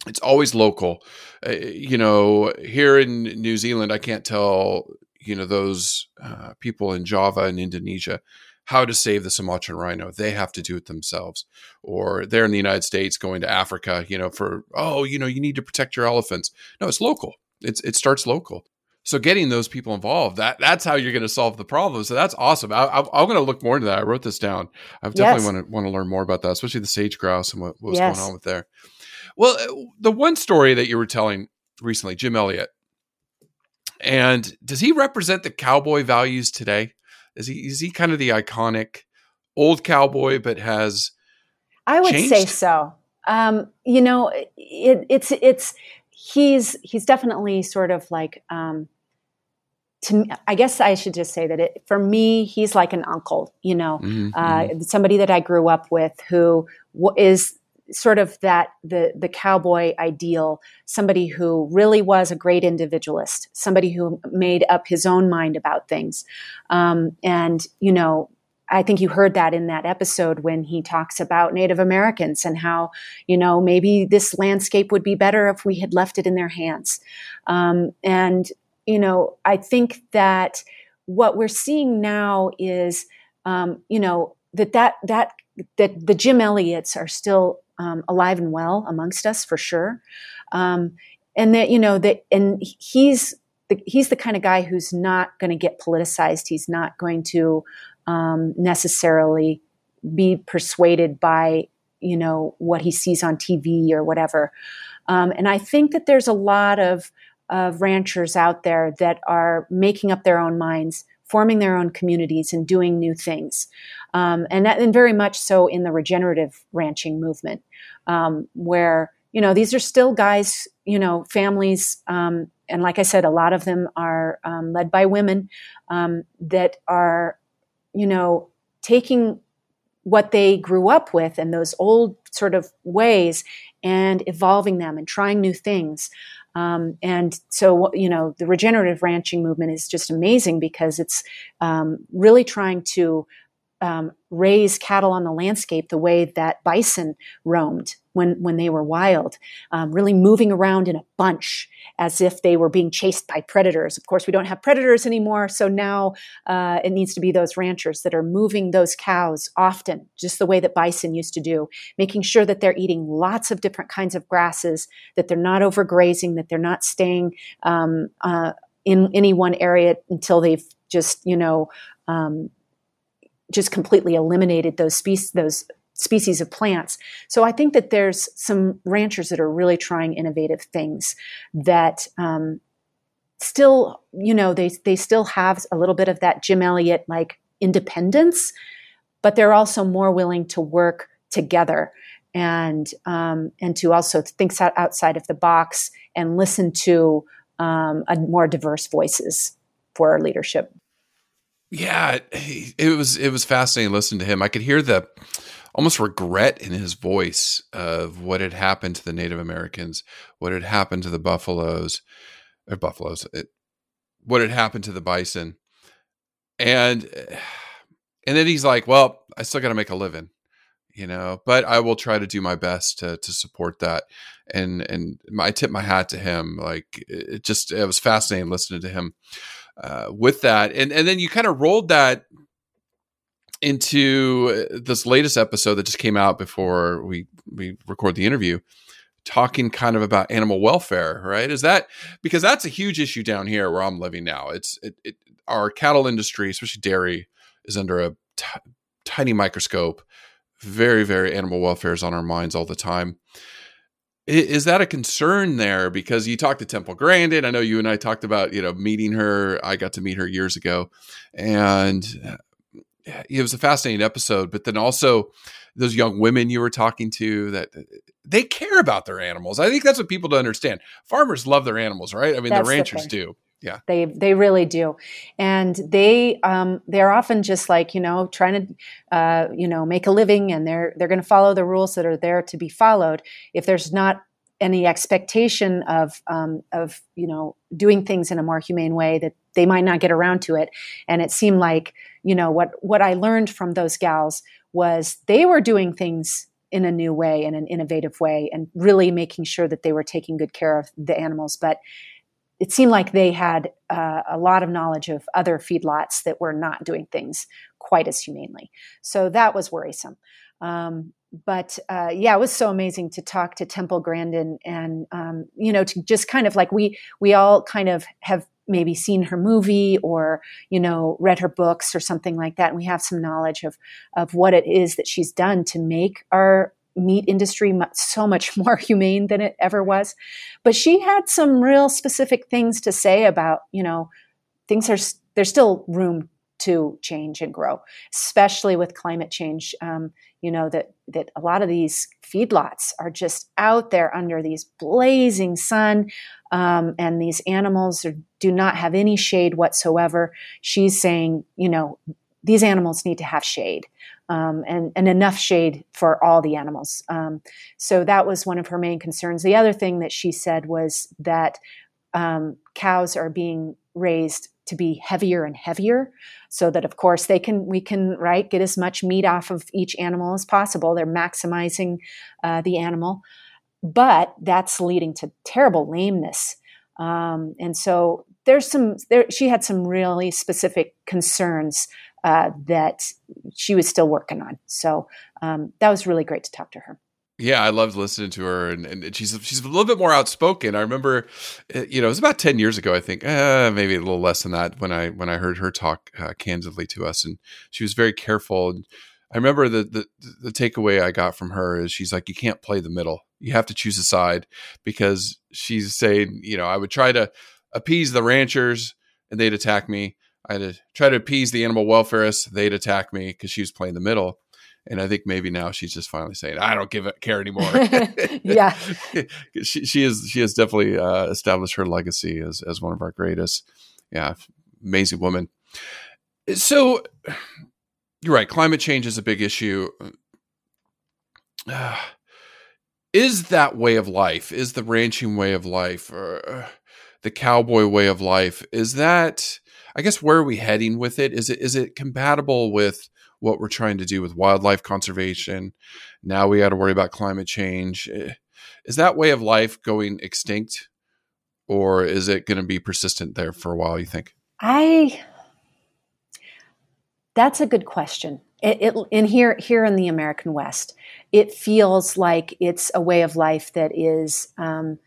it's always local. Uh, you know, here in New Zealand, I can't tell you know those uh, people in Java and Indonesia how to save the Sumatran rhino. They have to do it themselves. Or they're in the United States going to Africa, you know, for oh, you know, you need to protect your elephants. No, it's local. It's it starts local. So getting those people involved, that that's how you're going to solve the problem. So that's awesome. I, am going to look more into that. I wrote this down. I definitely yes. want to want to learn more about that, especially the sage grouse and what, what's yes. going on with there. Well, uh, the one story that you were telling recently, Jim Elliot, and does he represent the cowboy values today? Is he is he kind of the iconic old cowboy, but has I would changed? say so. Um, you know, it, it's it's he's he's definitely sort of like um, to I guess I should just say that it, for me, he's like an uncle, you know, mm-hmm. uh, mm-hmm. somebody that I grew up with who is sort of that the the cowboy ideal, somebody who really was a great individualist, somebody who made up his own mind about things, um, and you know. I think you heard that in that episode when he talks about Native Americans and how, you know, maybe this landscape would be better if we had left it in their hands. Um, and, you know, I think that what we're seeing now is, um, you know, that that that that the Jim Elliots are still um, alive and well amongst us for sure, um, and that you know that and he's the, he's the kind of guy who's not going to get politicized. He's not going to um, necessarily be persuaded by you know what he sees on TV or whatever. Um, and I think that there's a lot of of ranchers out there that are making up their own minds forming their own communities and doing new things. Um, and, that, and very much so in the regenerative ranching movement, um, where, you know, these are still guys, you know, families, um, and like I said, a lot of them are um, led by women um, that are, you know, taking what they grew up with and those old sort of ways and evolving them and trying new things. Um, and so, you know, the regenerative ranching movement is just amazing because it's um, really trying to um, raise cattle on the landscape the way that bison roamed when, when they were wild, um, really moving around in a bunch as if they were being chased by predators. Of course, we don't have predators anymore, so now uh, it needs to be those ranchers that are moving those cows often, just the way that bison used to do, making sure that they're eating lots of different kinds of grasses, that they're not overgrazing, that they're not staying um, uh, in any one area until they've just, you know, um, just completely eliminated those species, those species of plants. So I think that there's some ranchers that are really trying innovative things that um, still, you know, they they still have a little bit of that Jim Elliot like independence, but they're also more willing to work together and um, and to also think outside of the box and listen to um, a more diverse voices for our leadership. Yeah, it was it was fascinating listening to him. I could hear the almost regret in his voice of what had happened to the Native Americans, what had happened to the buffaloes, or buffaloes, it, what had happened to the bison, and and then he's like, "Well, I still got to make a living." You know, but I will try to do my best to to support that, and and I tip my hat to him. Like it just it was fascinating listening to him uh, with that, and and then you kind of rolled that into uh, this latest episode that just came out before we we record the interview talking kind of about animal welfare right? Is that because that's a huge issue down here where i'm living now. It's it, it our cattle industry especially dairy is under a t- tiny microscope. Very very animal welfare is on our minds all the time is that a concern there? Because you talked to Temple Grandin. I know you and I talked about, you know, meeting her. I got to meet her years ago. And uh, it was a fascinating episode. But then also those young women you were talking to that uh, they care about their animals. I think that's what people don't understand. Farmers love their animals, right? I mean, that's the ranchers the do. Yeah, they they really do, and they um, they're often just like you know trying to uh, you know make a living, and they're they're going to follow the rules that are there to be followed. If there's not any expectation of um, of you know doing things in a more humane way, that they might not get around to it. And it seemed like you know what what I learned from those gals was they were doing things in a new way in an innovative way and really making sure that they were taking good care of the animals but it seemed like they had uh, a lot of knowledge of other feedlots that were not doing things quite as humanely. So that was worrisome. Um, but uh, yeah, it was so amazing to talk to Temple Grandin and um, you know to just kind of like we we all kind of have maybe seen her movie or you know read her books or something like that, and we have some knowledge of of what it is that she's done to make our meat industry so much more humane than it ever was. But she had some real specific things to say about, you know, things are, there's still room to change and grow, especially with climate change. Um, you know that that a lot of these feedlots are just out there under these blazing sun, um, and these animals are, do not have any shade whatsoever. She's saying, you know, these animals need to have shade um, and, and enough shade for all the animals. Um, so that was one of her main concerns. The other thing that she said was that um, cows are being raised to be heavier and heavier so that of course they can we can right get as much meat off of each animal as possible they're maximizing uh, the animal but that's leading to terrible lameness um, and so there's some there she had some really specific concerns uh, that she was still working on so um, that was really great to talk to her yeah, I loved listening to her, and, and she's she's a little bit more outspoken. I remember, uh, you know, it was about ten years ago, I think, uh, maybe a little less than that, when I when I heard her talk uh, candidly to us, and she was very careful. And I remember the, the the takeaway I got from her is she's like, you can't play the middle. You have to choose a side because she's saying, you know, I would try to appease the ranchers, and they'd attack me. I had to try to appease the animal welfareists; they'd attack me because she was playing the middle and I think maybe now she's just finally saying, "I don't give a care anymore." yeah, she she is she has definitely uh, established her legacy as as one of our greatest. Yeah, amazing woman. So you're right. Climate change is a big issue. Uh, is that way of life? Is the ranching way of life or uh, the cowboy way of life? Is that? I guess where are we heading with it? Is it is it compatible with what we're trying to do with wildlife conservation. Now we got to worry about climate change. Eh, is that way of life going extinct or is it going to be persistent there for a while, you think? I That's a good question. It, it, in here here in the American West, it feels like it's a way of life that is um,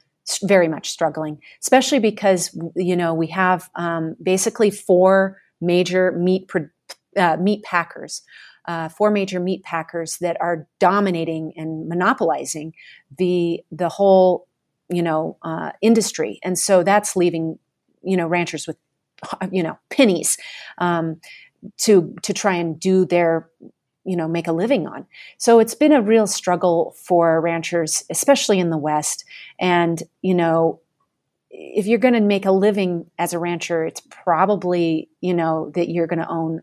very much struggling, especially because you know we have um, basically four major meat uh, meat packers, uh, four major meat packers that are dominating and monopolizing the the whole you know uh, industry, and so that's leaving you know ranchers with you know pennies um, to to try and do their you know make a living on. So it's been a real struggle for ranchers, especially in the West, and you know if you're going to make a living as a rancher, it's probably you know that you're going to own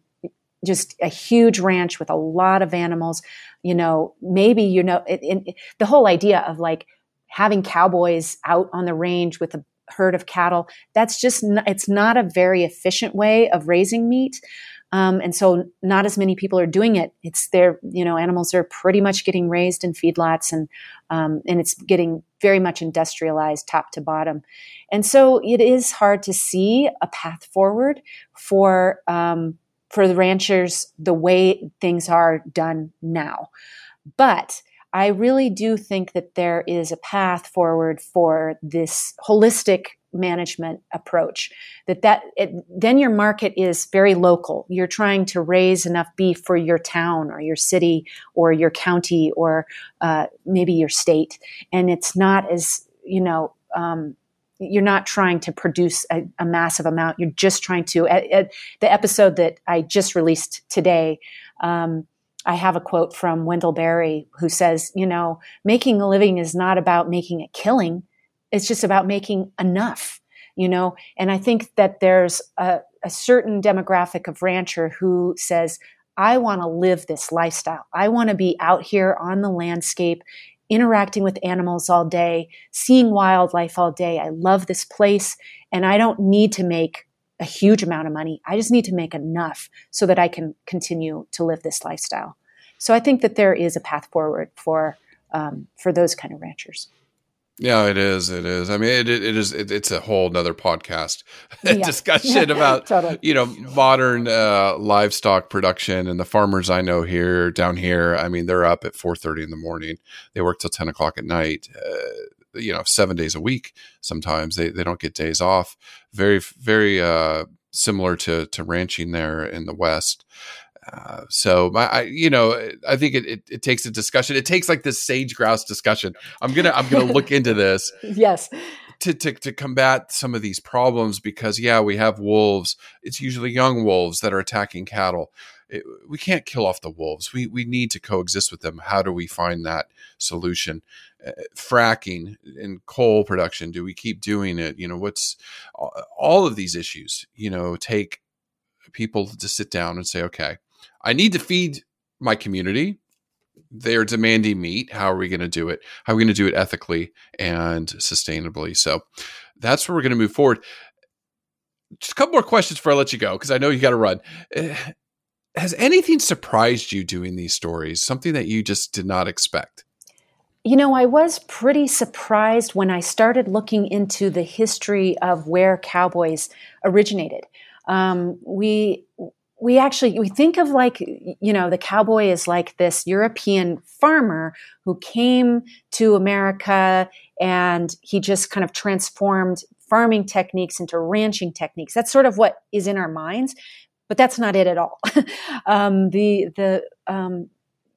just a huge ranch with a lot of animals. You know maybe you know it, it, the whole idea of like having cowboys out on the range with a herd of cattle that's just it's not a very efficient way of raising meat um, and so not as many people are doing it it's their you know animals are pretty much getting raised in feedlots and um, and it's getting very much industrialized top to bottom and so it is hard to see a path forward for um, for the ranchers the way things are done now. But I really do think that there is a path forward for this holistic management approach that that it, then your market is very local you're trying to raise enough beef for your town or your city or your county or uh, maybe your state and it's not as you know um, you're not trying to produce a, a massive amount. You're just trying to. At, at the episode that I just released today, um, I have a quote from Wendell Berry who says, "You know, making a living is not about making a killing; it's just about making enough." You know, and I think that there's a, a certain demographic of rancher who says, I want to live this lifestyle. I want to be out here on the landscape interacting with animals all day, seeing wildlife all day. I love this place and I don't need to make a huge amount of money. I just need to make enough so that I can continue to live this lifestyle. So I think that there is a path forward for um, for those kind of ranchers. Yeah, it is. It is. I mean, it, it is. It, it's a whole nother podcast yeah. discussion about totally. you know modern uh, livestock production and the farmers I know here down here. I mean, they're up at four thirty in the morning. They work till ten o'clock at night. Uh, you know, seven days a week. Sometimes they they don't get days off. Very very uh, similar to to ranching there in the West. Uh, so my, I, you know, I think it, it, it, takes a discussion. It takes like this sage grouse discussion. I'm gonna I'm gonna look into this. yes. To, to to combat some of these problems because yeah we have wolves. It's usually young wolves that are attacking cattle. It, we can't kill off the wolves. We we need to coexist with them. How do we find that solution? Uh, fracking and coal production. Do we keep doing it? You know what's all of these issues. You know take people to sit down and say okay I need to feed my community. They're demanding meat. How are we going to do it? How are we going to do it ethically and sustainably? So that's where we're going to move forward. Just a couple more questions before I let you go, because I know you got to run. Uh, has anything surprised you doing these stories? Something that you just did not expect? You know, I was pretty surprised when I started looking into the history of where cowboys originated. Um, we we actually we think of like you know the cowboy is like this European farmer who came to America and he just kind of transformed farming techniques into ranching techniques. That's sort of what is in our minds, but that's not it at all. um, the the um,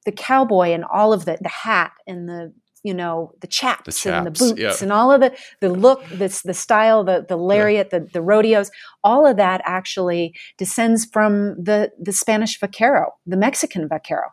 the cowboy and all of the the hat and the you know the chaps, the chaps and the boots yeah. and all of the the look this the style the the lariat yeah. the the rodeos all of that actually descends from the the Spanish vaquero the Mexican vaquero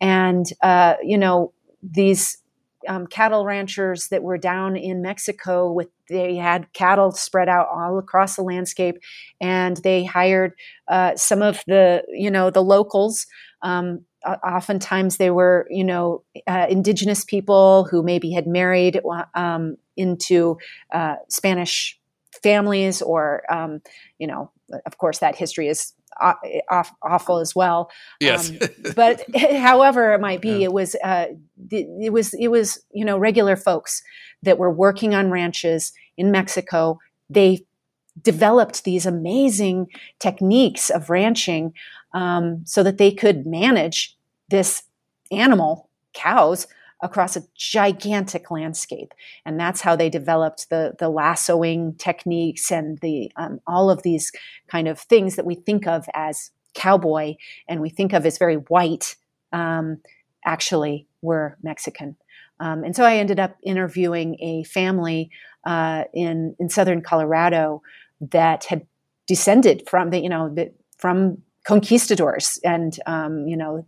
and uh, you know these um, cattle ranchers that were down in Mexico with they had cattle spread out all across the landscape and they hired uh, some of the you know the locals. Um, oftentimes they were you know uh, indigenous people who maybe had married um, into uh, spanish families or um, you know of course that history is off, awful as well. Yes. Um, but however it might be yeah. it was uh, it was it was you know regular folks that were working on ranches in mexico. They developed these amazing techniques of ranching um, so that they could manage this animal, cows, across a gigantic landscape. And that's how they developed the, the lassoing techniques and the, um, all of these kind of things that we think of as cowboy and we think of as very white, um, actually were Mexican. Um, and so I ended up interviewing a family uh, in in southern Colorado that had descended from the you know the, from conquistadors. And um, you know,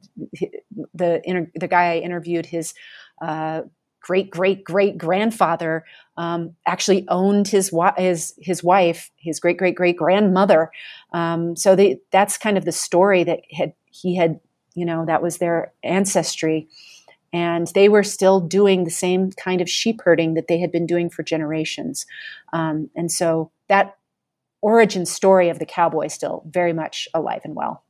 the inter- the guy I interviewed, his uh, great great great grandfather um, actually owned his his his wife, his great great great grandmother. Um, so they, that's kind of the story that had he had you know that was their ancestry. And they were still doing the same kind of sheep herding that they had been doing for generations. Um, and so that origin story of the cowboy still very much alive and well.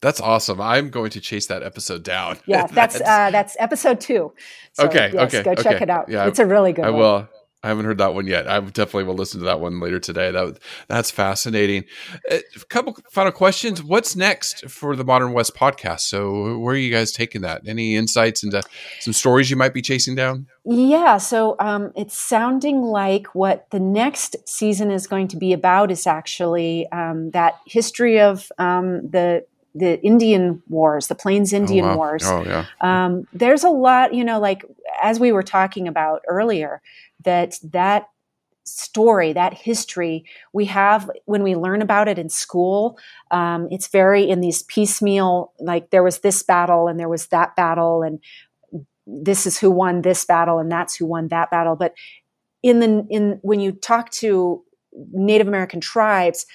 That's awesome. I'm going to chase that episode down. Yeah, that's that's, uh, that's episode two. So, okay, yes, okay, go okay. check it out. Yeah, it's a really good. I one. will. I haven't heard that one yet. I definitely will listen to that one later today. That that's fascinating. A uh, couple final questions. What's next for the Modern West podcast? So, where are you guys taking that? Any insights into some stories you might be chasing down? Yeah, so um, it's sounding like what the next season is going to be about is actually um, that history of um, the the Indian Wars, the Plains Indian oh, wow. Wars. Oh, yeah. Um, there's a lot, you know, like as we were talking about earlier, that that story, that history we have when we learn about it in school. Um, it's very in these piecemeal, like there was this battle and there was that battle, and this is who won this battle and that's who won that battle. But in the in when you talk to Native American tribes,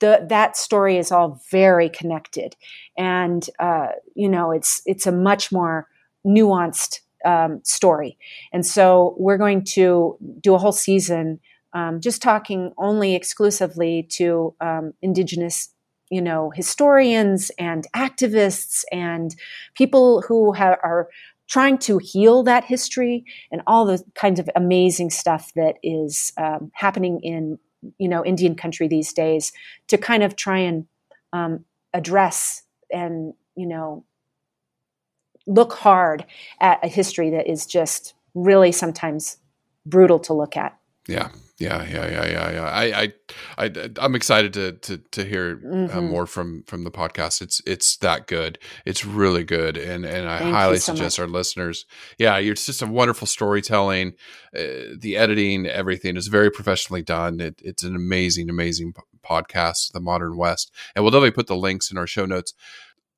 the, that story is all very connected, and uh, you know it's it's a much more nuanced um, story. And so we're going to do a whole season um, just talking only exclusively to um, Indigenous, you know, historians and activists and people who ha- are trying to heal that history and all the kinds of amazing stuff that is um, happening in, you know, Indian country these days to kind of try and um, address and, you know, look hard at a history that is just really sometimes brutal to look at. Yeah. Yeah, yeah, yeah, yeah, yeah. I, I, I, I'm excited to to to hear uh, mm-hmm. uh, more from from the podcast. It's it's that good. It's really good, and and I Thank highly so suggest much. our listeners. Yeah, it's just a wonderful storytelling. Uh, the editing, everything is very professionally done. It, it's an amazing, amazing podcast, The Modern West, and we'll definitely put the links in our show notes.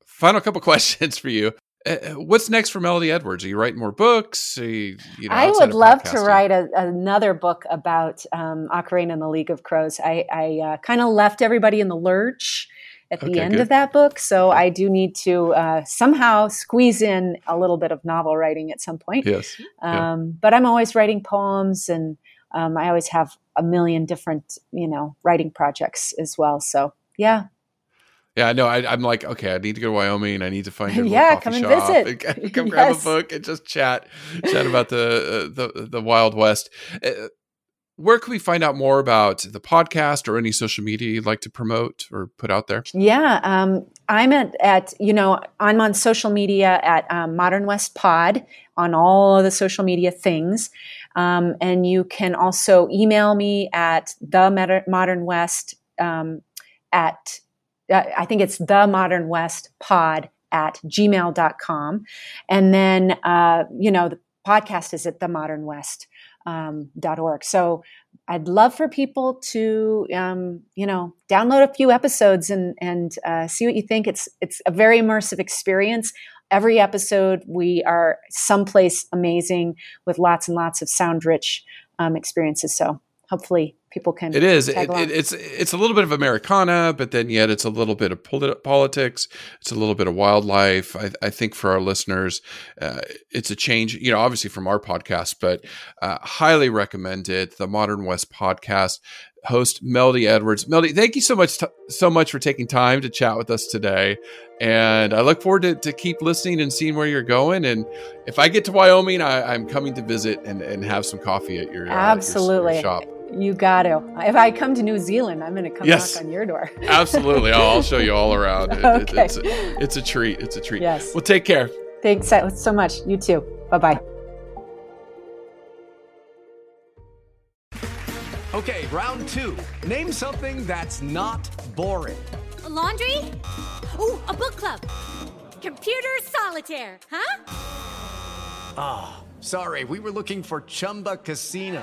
Final couple questions for you. Uh, what's next for Melodie Edwards? Are you writing more books? You, you know, I would love to write a, another book about um, Akorena and the League of Crows. I, I uh, kind of left everybody in the lurch at the Okay, end good. of that book. So I do need to uh, somehow squeeze in a little bit of novel writing at some point. Yes. Yeah. Um, but I'm always writing poems, and um, I always have a million different, you know, writing projects as well. So yeah, Yeah, no, I, I'm like, okay, I need to go to Wyoming. And I need to find your Yeah, little come coffee and shop visit. and come grab a book and just chat, chat about the uh, the the Wild West. Uh, where can we find out more about the podcast or any social media you'd like to promote or put out there? Yeah, um, I'm at, at you know I'm on social media at um, Modern West Pod on all of the social media things, um, and you can also email me at the Modern West um, at uh, I think it's the Modern West Pod at gmail.com. and then uh, you know the podcast is at the Modern West um, org. So I'd love for people to, um, you know, download a few episodes and and uh, see what you think. It's it's a very immersive experience. Every episode, we are someplace amazing with lots and lots of sound rich um, experiences. So hopefully, people can. It is. It, it, it's it's a little bit of Americana, but then yet it's a little bit of polit- politics. It's a little bit of wildlife. I, I think for our listeners, uh, it's a change. You know, obviously from our podcast, but uh, highly recommended. The Modern West podcast host Melodie Edwards. Melodie, thank you so much, t- so much for taking time to chat with us today. And I look forward to, to keep listening and seeing where you're going. And if I get to Wyoming, I, I'm coming to visit and, and have some coffee at your uh, your- your Absolutely. shop. You got to. If I come to New Zealand, I'm going to come Yes. knock on your door. Absolutely. I'll, I'll show you all around. It- it- Okay. it's, a, it's a treat. It's a treat. Yes. Well, take care. Thanks so much. You too. Bye bye. Okay, round two. Name something that's not boring. A laundry? Ooh, a book club. Computer solitaire, huh? Ah, sorry, we were looking for Chumba Casino.